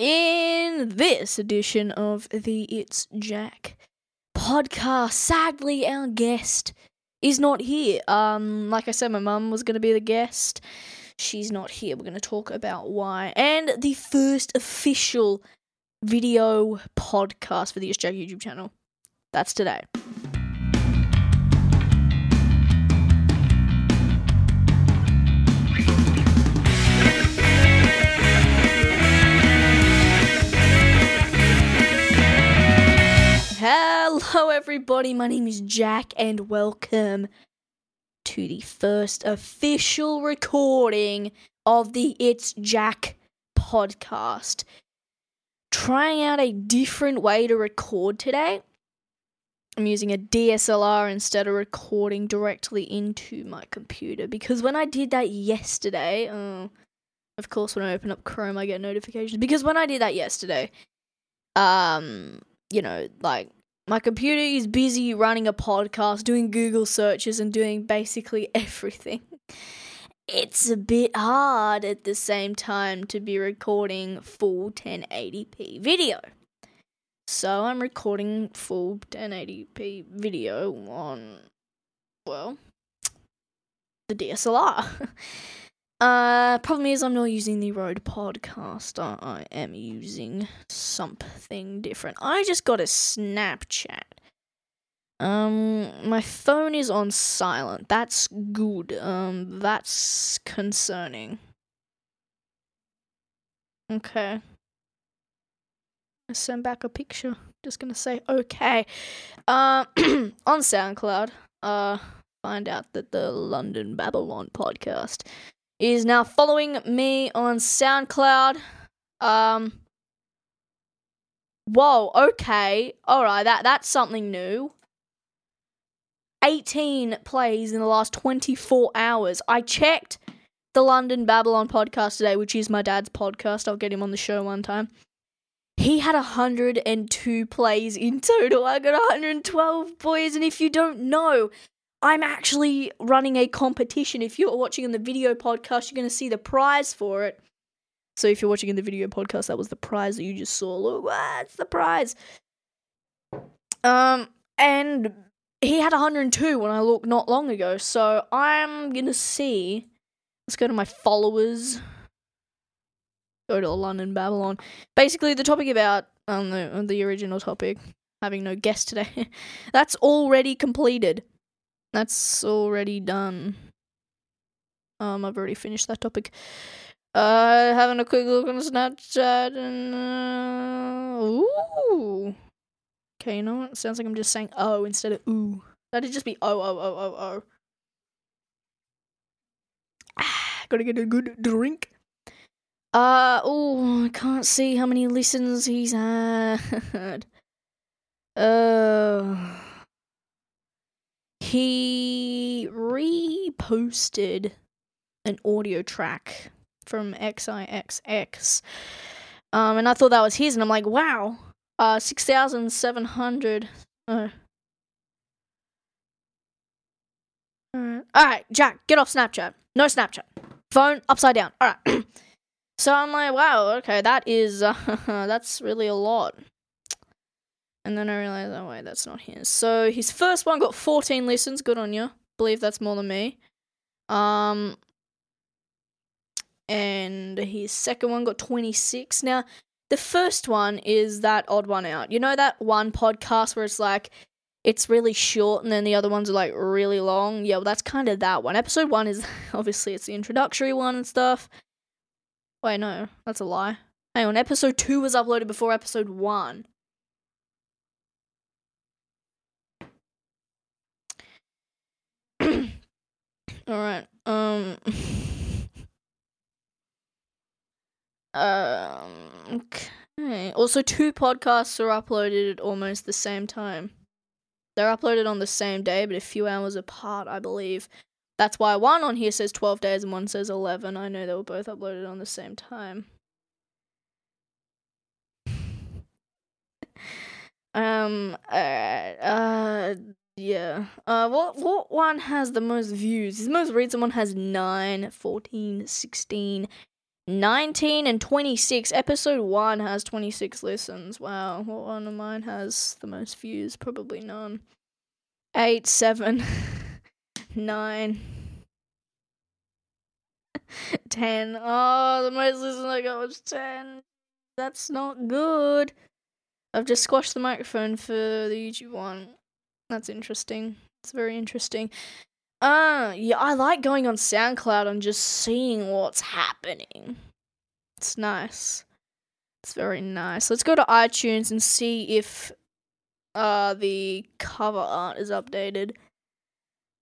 In this edition of the It's Jack podcast, sadly, our guest is not here. Um, like I said, my mum was going to be the guest. She's not here. We're going to talk about why. And the first official video podcast for the It's Jack YouTube channel. That's today. Everybody. My name is Jack, and welcome to the first official recording of the It's Jack podcast. Trying out a different way to record today. I'm using a DSLR instead of recording directly into my computer because when I did that yesterday, uh, of course, when I open up Chrome, I get notifications. Because when I did that yesterday, um, you know, like my computer is busy running a podcast, doing Google searches, and doing basically everything. It's a bit hard at the same time to be recording full 1080p video. So I'm recording full 1080p video on, well, the DSLR. Uh, problem is, I'm not using the Rode podcast. I, I am using something different. I just got a Snapchat. Um, my phone is on silent. That's good. Um, that's concerning. Okay. I send back a picture. Just gonna say okay. Uh, on SoundCloud, uh, find out that the London Babylon podcast is now following me on SoundCloud. Um Whoa, okay. Alright, that that's something new. 18 plays in the last 24 hours. I checked the London Babylon podcast today, which is my dad's podcast. I'll get him on the show one time. He had 102 plays in total. I got 112 boys, and if you don't know, I'm actually running a competition. If you're watching on the video podcast, you're going to see the prize for it. So if you're watching in the video podcast, that was the prize that you just saw. Look, what's the prize? Um, and he had 102 when I looked not long ago. So I'm gonna see. Let's go to my followers. Go to London Babylon. Basically, the topic about um the the original topic having no guest today. That's already completed. That's already done. Um, I've already finished that topic. Uh, having a quick look on Snapchat and uh, ooh. Okay, you know what? Sounds like I'm just saying oh instead of ooh. That'd just be oh oh oh oh oh. Gotta get a good drink. Uh oh, I can't see how many listens he's had. Uh he reposted an audio track from XIXX. Um, and I thought that was his, and I'm like, wow, uh, 6,700. Uh. Alright. Alright, Jack, get off Snapchat. No Snapchat. Phone upside down. Alright. so I'm like, wow, okay, that is, uh, that's really a lot. And then I realized, oh wait, that's not his. So his first one got 14 listens. Good on you. Believe that's more than me. Um, and his second one got 26. Now, the first one is that odd one out. You know that one podcast where it's like it's really short and then the other ones are like really long? Yeah, well that's kind of that one. Episode 1 is obviously it's the introductory one and stuff. Wait, no, that's a lie. Hang on, episode 2 was uploaded before episode 1. All right. Um. um. Okay. Also, two podcasts are uploaded at almost the same time. They're uploaded on the same day, but a few hours apart, I believe. That's why one on here says 12 days and one says 11. I know they were both uploaded on the same time. um, uh, uh, yeah. Uh, what what one has the most views? His most recent one has 9, 14, 16, 19 and 26. Episode 1 has 26 listens. Wow. What one of mine has the most views? Probably none. 8, 7, 9, 10. Oh, the most listens I got was 10. That's not good. I've just squashed the microphone for the YouTube one. That's interesting. It's very interesting. Uh, yeah, I like going on SoundCloud and just seeing what's happening. It's nice. It's very nice. Let's go to iTunes and see if uh the cover art is updated.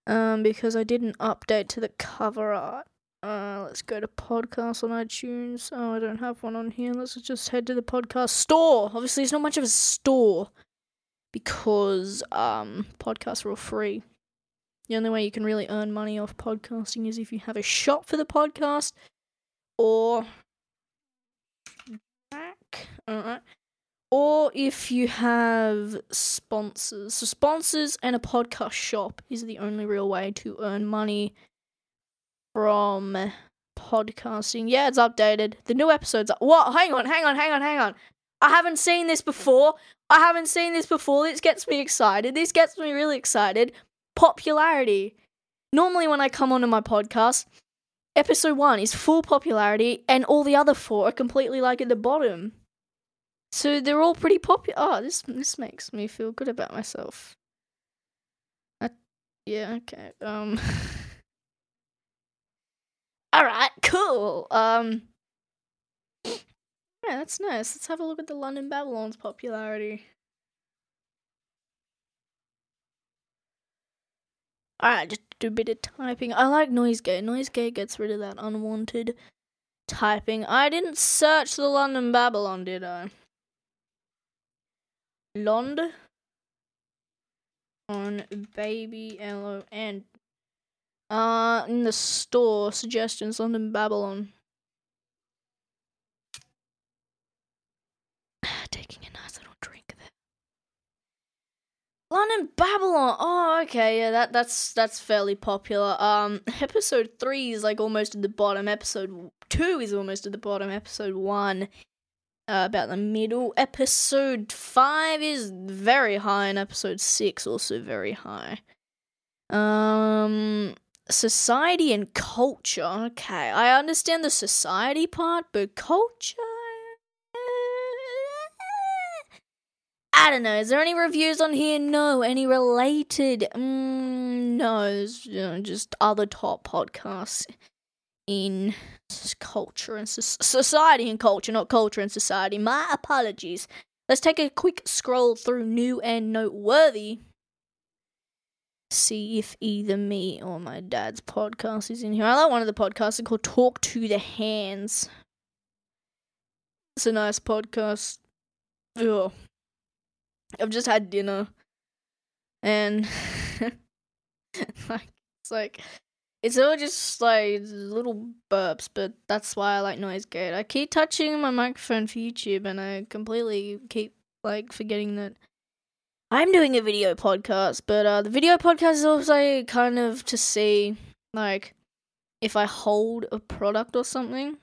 Um, because I didn't update to the cover art. Uh, let's go to podcast on iTunes. Oh, I don't have one on here. Let's just head to the podcast store. Obviously, it's not much of a store because um podcasts are all free. The only way you can really earn money off podcasting is if you have a shop for the podcast or back. alright. Or if you have sponsors. So sponsors and a podcast shop is the only real way to earn money from podcasting. Yeah, it's updated. The new episodes are- What? Hang on, hang on, hang on, hang on. I haven't seen this before. I haven't seen this before. This gets me excited. This gets me really excited popularity. Normally, when I come onto my podcast, episode one is full popularity, and all the other four are completely like at the bottom. So they're all pretty popular. Oh, this this makes me feel good about myself. I, yeah, okay. Um. all right, cool. Um. Yeah, that's nice. Let's have a look at the London Babylon's popularity. Alright, just do a bit of typing. I like noise gate. Noise gate gets rid of that unwanted typing. I didn't search the London Babylon, did I? Lond on baby L O N. Uh, in the store suggestions London Babylon. Taking a nice little drink there. London Babylon. Oh, okay, yeah, that that's that's fairly popular. Um, episode three is like almost at the bottom. Episode two is almost at the bottom. Episode one, uh, about the middle. Episode five is very high, and episode six also very high. Um, society and culture. Okay, I understand the society part, but culture. I don't know. Is there any reviews on here? No. Any related? Mm, no. You know, just other top podcasts in culture and soc- society and culture, not culture and society. My apologies. Let's take a quick scroll through new and noteworthy. See if either me or my dad's podcast is in here. I like one of the podcasts It's called Talk to the Hands. It's a nice podcast. Ugh. I've just had dinner, and like it's like it's all just like little burps, but that's why I like noise gate. I keep touching my microphone for YouTube, and I completely keep like forgetting that I'm doing a video podcast. But uh, the video podcast is also kind of to see like if I hold a product or something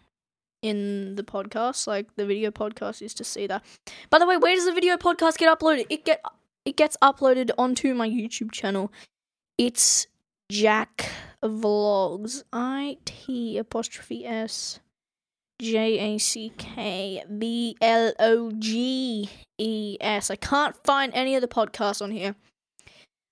in the podcast. Like the video podcast is to see that. By the way, where does the video podcast get uploaded? It get it gets uploaded onto my YouTube channel. It's Jack Vlogs. I T apostrophe S J A C K B L O G E S. I can't find any of the podcasts on here.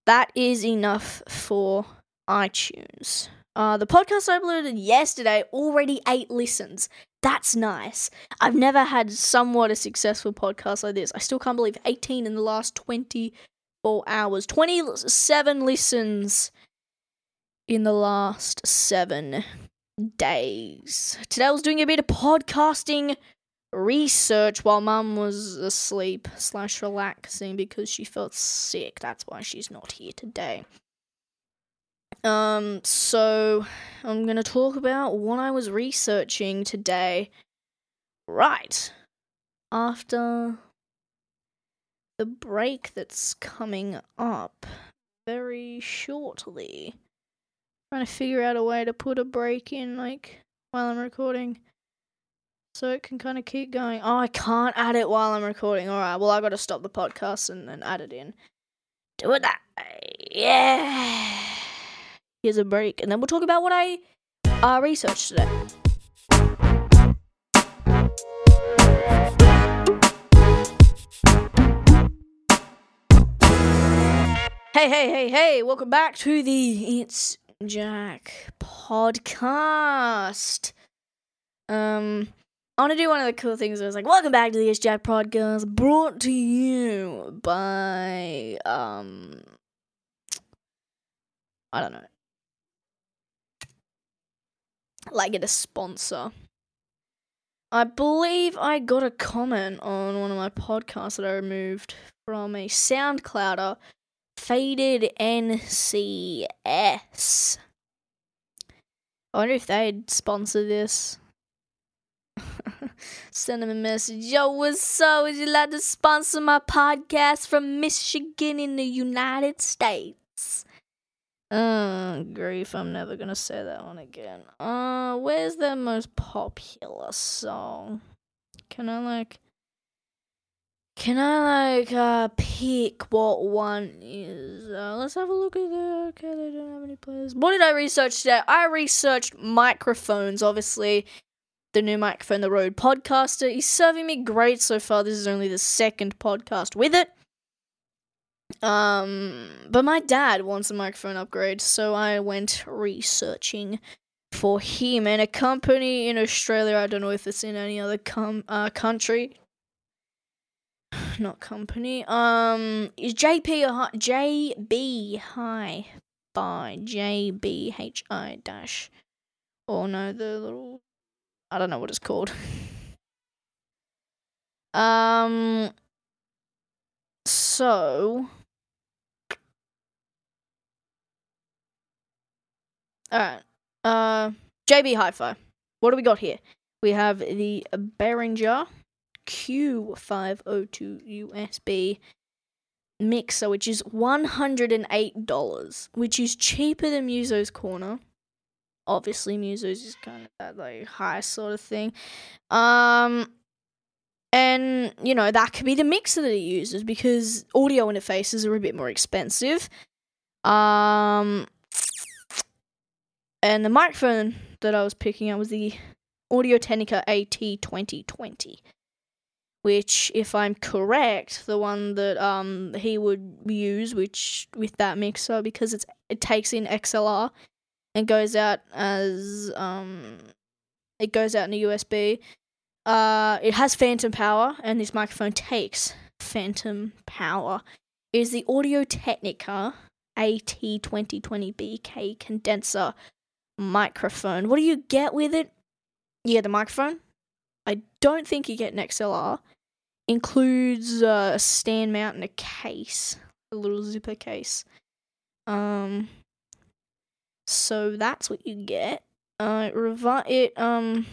That is enough for iTunes. Uh, the podcast I uploaded yesterday already eight listens. That's nice. I've never had somewhat a successful podcast like this. I still can't believe 18 in the last 24 hours. 27 listens in the last seven days. Today I was doing a bit of podcasting research while mum was asleep slash relaxing because she felt sick. That's why she's not here today. Um, so I'm gonna talk about what I was researching today. Right after the break that's coming up very shortly. Trying to figure out a way to put a break in, like while I'm recording. so it can kind of keep going. Oh, I can't add it while I'm recording. All right, well, I got to stop the podcast and then add it in. Do it that. Yeah. Here's a break, and then we'll talk about what I uh, researched today. Hey, hey, hey, hey, welcome back to the It's Jack podcast. Um, I want to do one of the cool things I was like, welcome back to the It's Jack podcast, brought to you by, um, I don't know. Like it a sponsor. I believe I got a comment on one of my podcasts that I removed from a SoundClouder uh, Faded NCS. I wonder if they'd sponsor this. Send them a message. Yo, what's up? Would you like to sponsor my podcast from Michigan in the United States? Oh, grief. I'm never to say that one again. Uh, where's their most popular song? Can I, like. Can I like uh pick what one is? Uh, let's have a look at the. Okay, they don't have any players. What did I research today? I researched microphones. Obviously, the new microphone, the Rode Podcaster, is serving me great so far. This is only the second podcast with it. Um, but my dad wants a microphone upgrade, so I went researching for him and a company in Australia. I don't know if it's in any other com- uh, country not company. Um, is JP or JB Hi by JBHI dash. Oh no, the little. I don't know what it's called. um. So. Alright. Uh. JB Hi Fi. What do we got here? We have the Behringer Q502 USB mixer, which is $108, which is cheaper than Muso's Corner. Obviously, Muso's is kind of that like high sort of thing. Um, and you know that could be the mixer that he uses because audio interfaces are a bit more expensive. Um, and the microphone that I was picking up was the Audio Technica AT2020 which, if I'm correct, the one that um he would use, which with that mixer because it's it takes in XLR and goes out as um it goes out in a USB. Uh, it has phantom power, and this microphone takes phantom power. It is the Audio Technica AT2020BK condenser microphone. What do you get with it? Yeah, the microphone. I don't think you get an XLR includes uh, a stand mount and a case, a little zipper case. Um, so that's what you get. Uh, it, revi- it um,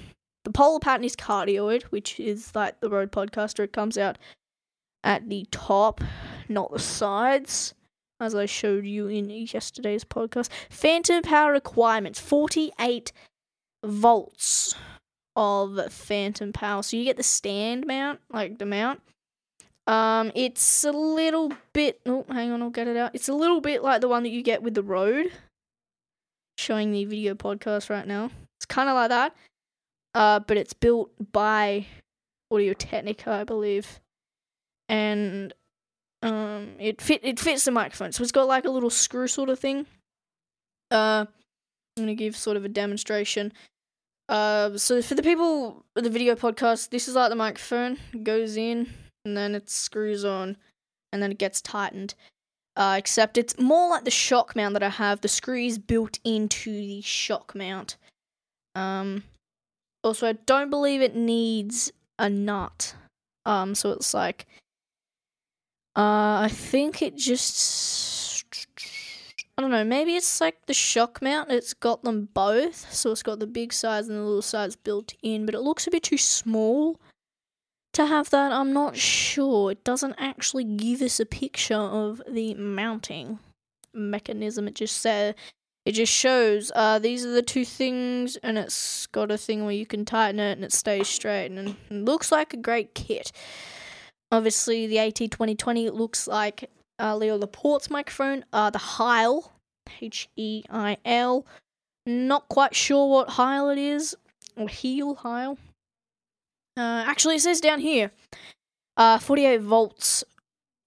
the polar pattern is cardioid, which is like the Rode Podcaster. It comes out at the top, not the sides, as I showed you in yesterday's podcast. Phantom power requirements: forty-eight volts of Phantom Power. So you get the stand mount, like the mount. Um, it's a little bit. Oh, hang on, I'll get it out. It's a little bit like the one that you get with the Rode. Showing the video podcast right now. It's kind of like that. Uh, but it's built by Audio Technica, I believe, and um, it fit it fits the microphone. So it's got like a little screw sort of thing. Uh, I'm gonna give sort of a demonstration. Uh, so for the people the video podcast, this is like the microphone goes in and then it screws on and then it gets tightened. Uh, except it's more like the shock mount that I have. The screw is built into the shock mount. Um, also, I don't believe it needs a nut. Um, so it's like, uh, I think it just I don't know, maybe it's like the shock mount, it's got them both. So it's got the big size and the little size built in, but it looks a bit too small to have that. I'm not sure. It doesn't actually give us a picture of the mounting mechanism. It just says it just shows uh, these are the two things, and it's got a thing where you can tighten it and it stays straight, and it looks like a great kit. Obviously, the AT2020 looks like uh, Leo Laporte's microphone, uh, the Heil, H E I L. Not quite sure what Heil it is, or Heal Heil. Uh, actually, it says down here, uh, 48 volts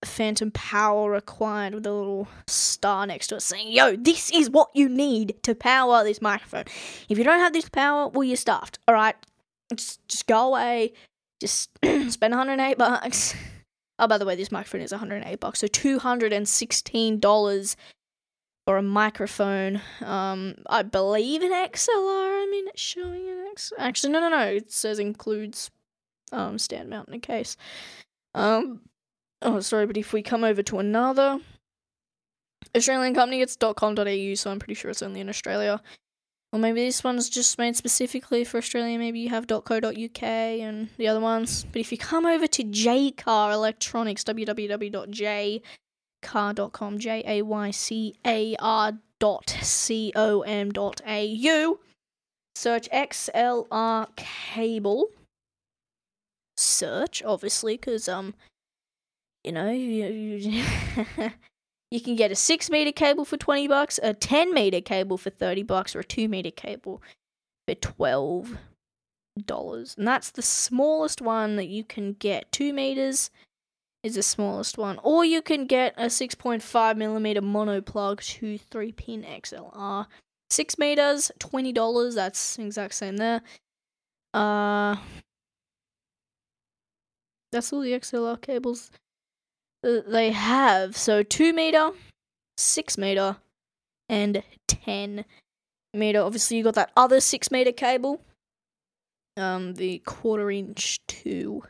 phantom power required with a little star next to it saying, Yo, this is what you need to power this microphone. If you don't have this power, well, you're stuffed. All right, just just go away. Just spend 108 bucks. Oh, by the way, this microphone is 108 bucks, so 216 dollars for a microphone. Um, I believe an XLR. I mean, it's showing an X. Actually, no, no, no. It says includes um stand mount in a case. Um, oh, sorry, but if we come over to another Australian company, it's .com.au, so I'm pretty sure it's only in Australia. Or maybe this one's just made specifically for Australia. Maybe you have .co.uk and the other ones. But if you come over to Jaycar Electronics, www.jaycar.com, J A Y C A R dot C O M dot A U, search XLR cable. Search, obviously, because, um, you know, you, you You can get a 6 meter cable for 20 bucks, a 10 meter cable for 30 bucks, or a 2 meter cable for 12 dollars. And that's the smallest one that you can get. 2 meters is the smallest one. Or you can get a 6.5 millimeter mono plug to 3 pin XLR. 6 meters, $20. That's exact same there. Uh, that's all the XLR cables they have. So 2 meter, 6 meter, and 10 meter. Obviously, you got that other 6 meter cable. Um, the quarter inch 2,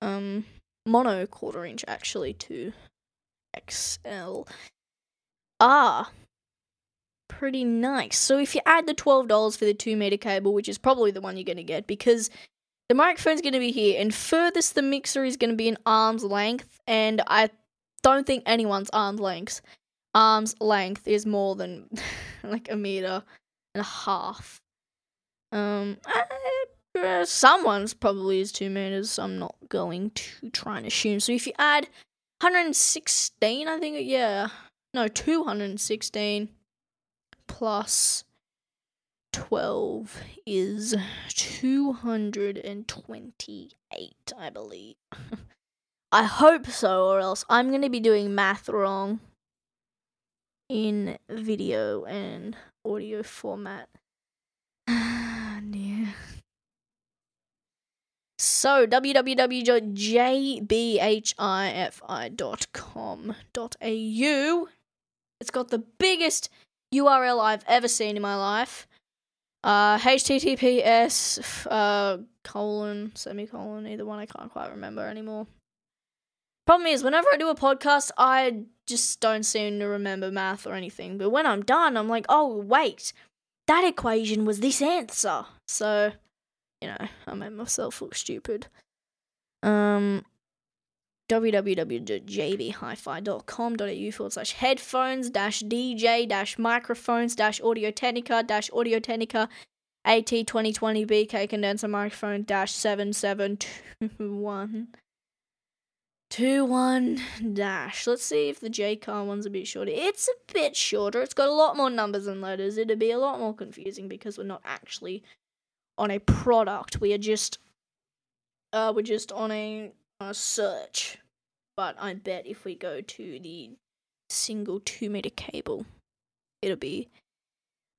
um mono quarter inch actually 2 XL. Ah, pretty nice. So if you add the twelve dollars for the two meter cable, which is probably the one you're gonna get, because the microphone's going to be here, and furthest the mixer is going to be an arm's length, and I don't think anyone's arm's length arm's length is more than like a meter and a half. Um, uh, someone's probably is two meters. So I'm not going to try and assume. So if you add 116, I think yeah, no, 216 plus 12 is 228, I believe. I hope so, or else I'm going to be doing math wrong in video and audio format. yeah. So, www.jbhifi.com.au. It's got the biggest URL I've ever seen in my life. Uh, HTTPS uh colon semicolon either one I can't quite remember anymore. Problem is, whenever I do a podcast, I just don't seem to remember math or anything. But when I'm done, I'm like, oh wait, that equation was this answer. So, you know, I made myself look stupid. Um, www.jbhifi.com.au forward slash headphones dash DJ dash microphones dash Audio Technica dash Audio Technica AT 2020 BK condenser microphone dash 7721. 21 dash. Let's see if the Jaycar one's a bit shorter. It's a bit shorter. It's got a lot more numbers and letters. It'd be a lot more confusing because we're not actually on a product. We are just uh we're just on a, a search but I bet if we go to the single two meter cable, it'll be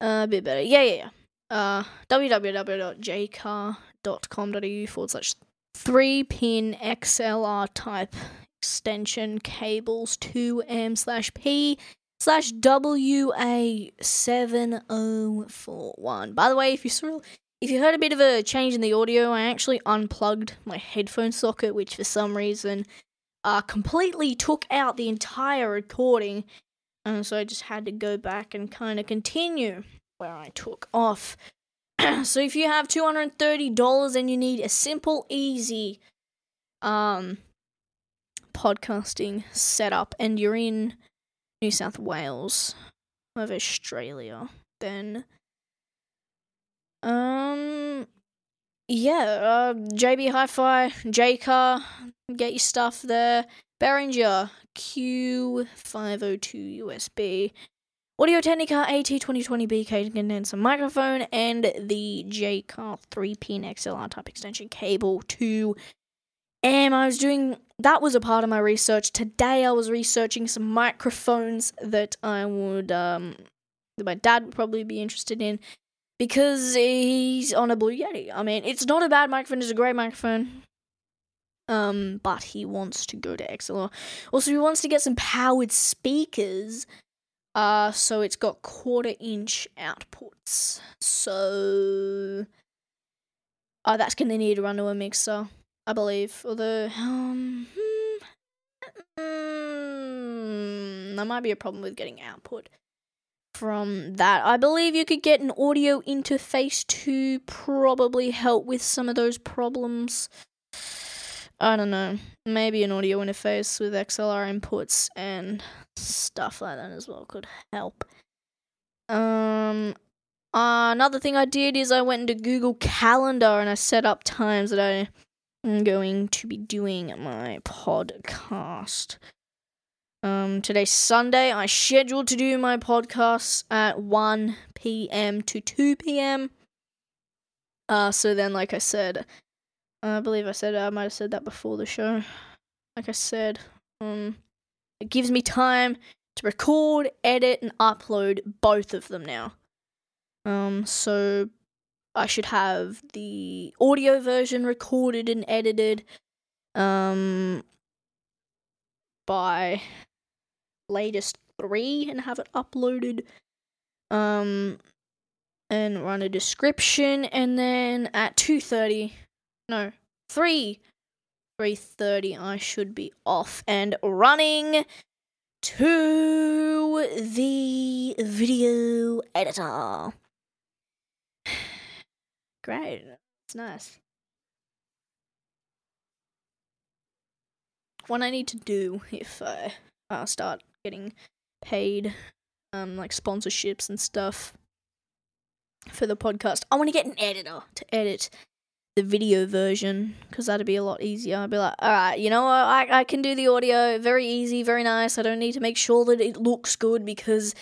a bit better. Yeah, yeah, yeah. Uh, www.jaycar.com.au forward slash three pin XLR type extension cables 2M slash P slash WA7041. By the way, if you saw if you heard a bit of a change in the audio, I actually unplugged my headphone socket, which for some reason uh, completely took out the entire recording. And so I just had to go back and kind of continue where I took off. so if you have $230 and you need a simple, easy um, podcasting setup and you're in New South Wales, of Australia. Then, um, yeah, uh, JB Hi-Fi, Jaycar, get your stuff there. Behringer Q502 USB. Audio Technica AT2020B condenser microphone and the Jaycar 3 pin XLR type extension cable to and I was doing that was a part of my research. Today I was researching some microphones that I would um that my dad would probably be interested in because he's on a Blue Yeti. I mean, it's not a bad microphone, it's a great microphone. Um, but he wants to go to XLR. Also, he wants to get some powered speakers. Uh, so it's got quarter inch outputs. So, uh, that's gonna need to run to a mixer. I believe. Although, um, hmm, there might be a problem with getting output from that. I believe you could get an audio interface to probably help with some of those problems. I don't know. Maybe an audio interface with XLR inputs and stuff like that as well could help. Um, uh, another thing I did is I went into Google Calendar and I set up times that I I'm going to be doing my podcast. Um, today's Sunday. I scheduled to do my podcast at 1 p.m. to 2 p.m. Uh, so then, like I said, I believe I said I might have said that before the show. Like I said, um, it gives me time to record, edit, and upload both of them now. Um, so I should have the audio version recorded and edited um by latest 3 and have it uploaded um and run a description and then at 2:30 no 3 3:30 I should be off and running to the video editor Great. It's nice. What I need to do if I uh, start getting paid, um, like sponsorships and stuff for the podcast, I want to get an editor to edit the video version because that'd be a lot easier. I'd be like, all right, you know? I, I can do the audio very easy, very nice. I don't need to make sure that it looks good because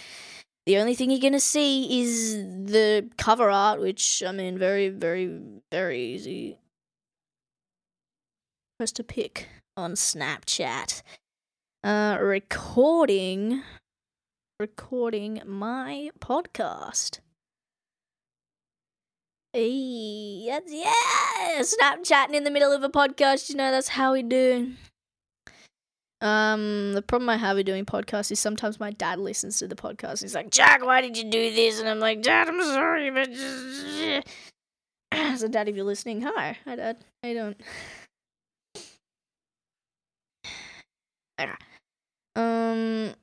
the only thing you're gonna see is the cover art, which I mean, very, very, very easy. First to pick on Snapchat. Uh, recording, recording my podcast. Hey, yeah, Snapchatting in the middle of a podcast. You know that's how we do. Um, the problem I have with doing podcasts is sometimes my dad listens to the podcast. He's like, Jack, why did you do this? And I'm like, Dad, I'm sorry, but just... so, Dad, if you're listening, hi, hi, Dad. How you doing? Um,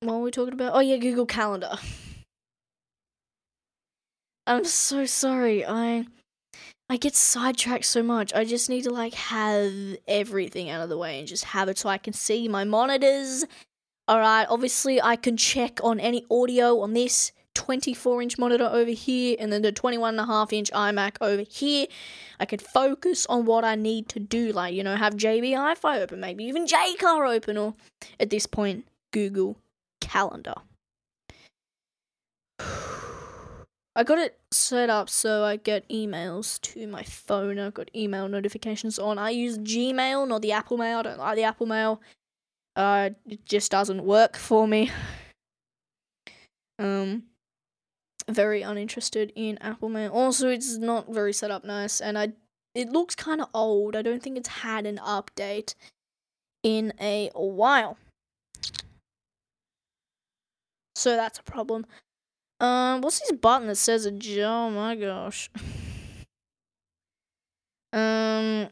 what were we talking about? Oh yeah, Google Calendar. I'm so sorry. I I get sidetracked so much. I just need to like have everything out of the way and just have it so I can see my monitors. Alright, obviously I can check on any audio on this 24 inch monitor over here and then the 21.5 inch iMac over here. I can focus on what I need to do, like, you know, have JB Hi Fi open, maybe even Jaycar open, or at this point, Google Calendar. I got it set up so I get emails to my phone. I've got email notifications on. I use Gmail, not the Apple Mail. I don't like the Apple Mail. Uh, it just doesn't work for me. Um, very uninterested in Apple Mail. Also, it's not very set up nice, and I it looks kind of old. I don't think it's had an update in a while. So that's a problem. Um, what's this button that says a Oh my gosh. um,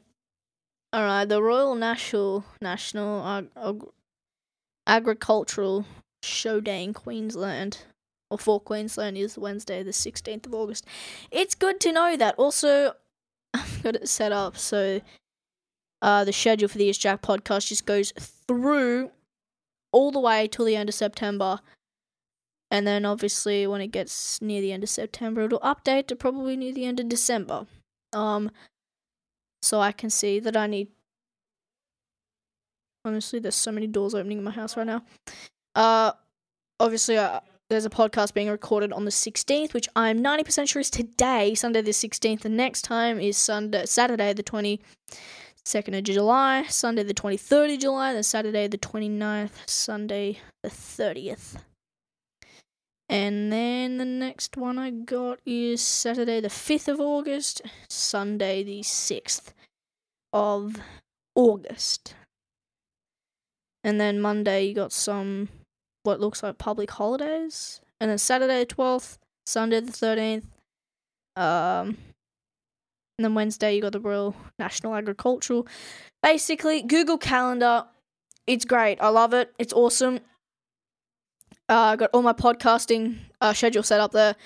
all right. The Royal National National Ag- Ag- Agricultural Show Day in Queensland, or for Queensland, is Wednesday, the sixteenth of August. It's good to know that. Also, I've got it set up so uh, the schedule for the It's Jack podcast just goes through all the way till the end of September And then obviously when it gets near the end of September, it'll update to probably near the end of December. Um, so I can see that I need. Honestly, there's so many doors opening in my house right now. Uh, obviously, uh, there's a podcast being recorded on the 16th, which I'm 90% sure is today, Sunday the 16th. The next time is Sunday, Saturday the 22nd of July, Sunday the 23rd of July, then Saturday the 29th, Sunday the 30th. And then the next one I got is Saturday the 5th of August, Sunday the 6th of August. And then Monday you got some what looks like public holidays. And then Saturday the 12th, Sunday the 13th. Um and then Wednesday you got the Royal National Agricultural. Basically, Google Calendar, it's great. I love it. It's awesome. Uh, I got all my podcasting uh, schedule set up there,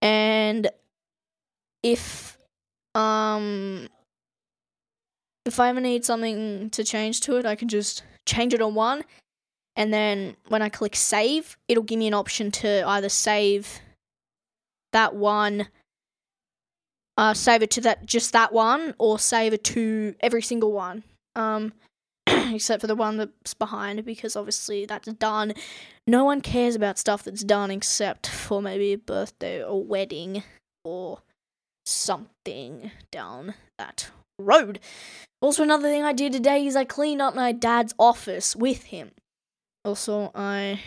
and if um if I ever need something to change to it, I can just change it on one, and then when I click save, it'll give me an option to either save that one, uh, save it to that just that one, or save it to every single one. Um, except for the one that's behind, because obviously that's done. No one cares about stuff that's done except for maybe a birthday or wedding or something down that road. Also, another thing I did today is I cleaned up my dad's office with him. Also, I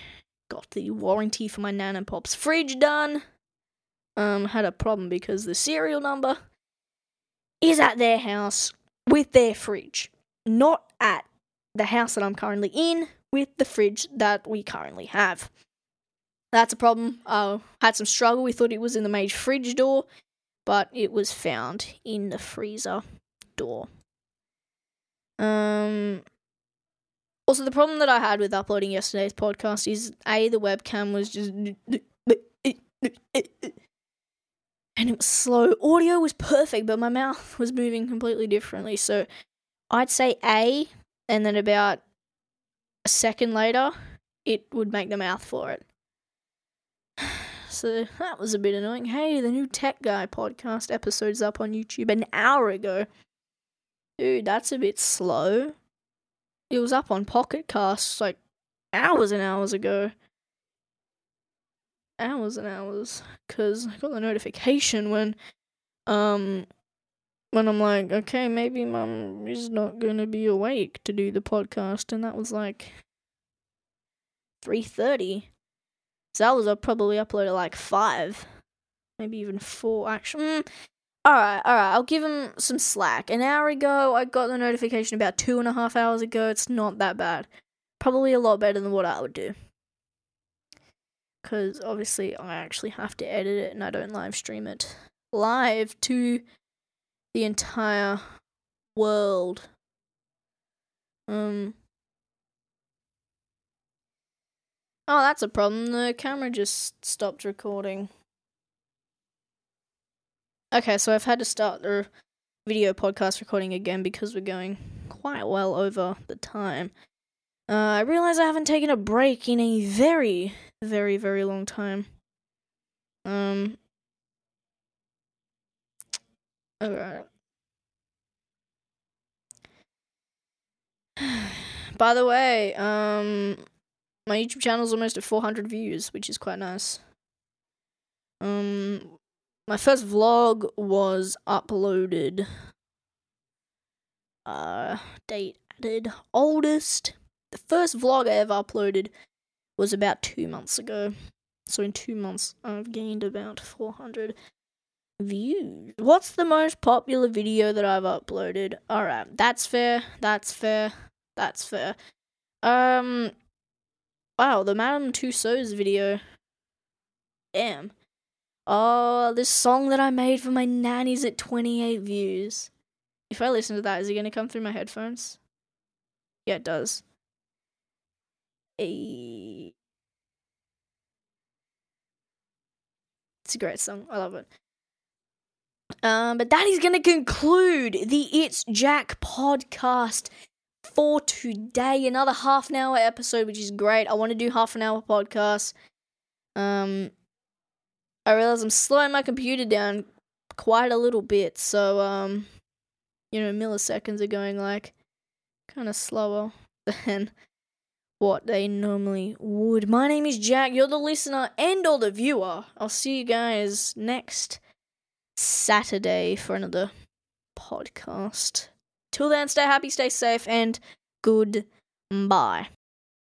got the warranty for my Nan and Pop's fridge done. Um, had a problem because the serial number is at their house with their fridge, not at the house that I'm currently in with the fridge that we currently have. That's a problem. Uh, had some struggle. We thought it was in the main fridge door, but it was found in the freezer door. Um. Also, the problem that I had with uploading yesterday's podcast is a the webcam was just and it was slow. Audio was perfect, but my mouth was moving completely differently. So I'd say A and then about a second later, it would make the mouth for it. So that was a bit annoying. Hey, the new Tech Guy podcast episode's up on YouTube an hour ago. Dude, that's a bit slow. It was up on Pocket Casts like hours and hours ago. Hours and hours. Because I got the notification when um when I'm like, okay, maybe mum is not gonna be awake to do the podcast, and that was like three thirty. So that was uh, probably uploaded like five, maybe even four. Actually, mm, all right, all right. I'll give him some slack. An hour ago, I got the notification about two and a half hours ago. It's not that bad. Probably a lot better than what I would do. Because obviously, I actually have to edit it, and I don't live stream it live to the entire world. Um. Oh, that's a problem. The camera just stopped recording. Okay, so I've had to start the video podcast recording again because we're going quite well over the time. Uh, I realize I haven't taken a break in a very, very, very long time. Um, Alright. By the way, um, my YouTube channel is almost at 400 views, which is quite nice. Um, my first vlog was uploaded. Uh, date added. Oldest. The first vlog I ever uploaded was about two months ago. So in two months, I've gained about 400 views. What's the most popular video that I've uploaded? Alright, that's fair. That's fair. That's fair. Um, wow, the Madame Tussauds video. Damn. Oh, this song that I made for my nanny's at 28 views. If I listen to that, is it gonna come through my headphones? Yeah, it does. It's a great song. I love it. Um, but that is going to conclude the It's Jack podcast for today. Another half an hour episode, which is great. I want to do half an hour podcast. Um, I realize I'm slowing my computer down quite a little bit, so um, you know, milliseconds are going like kind of slower than what they normally would. My name is Jack. You're the listener and or the viewer. I'll see you guys next Saturday for another podcast. Till then, stay happy, stay safe, and goodbye.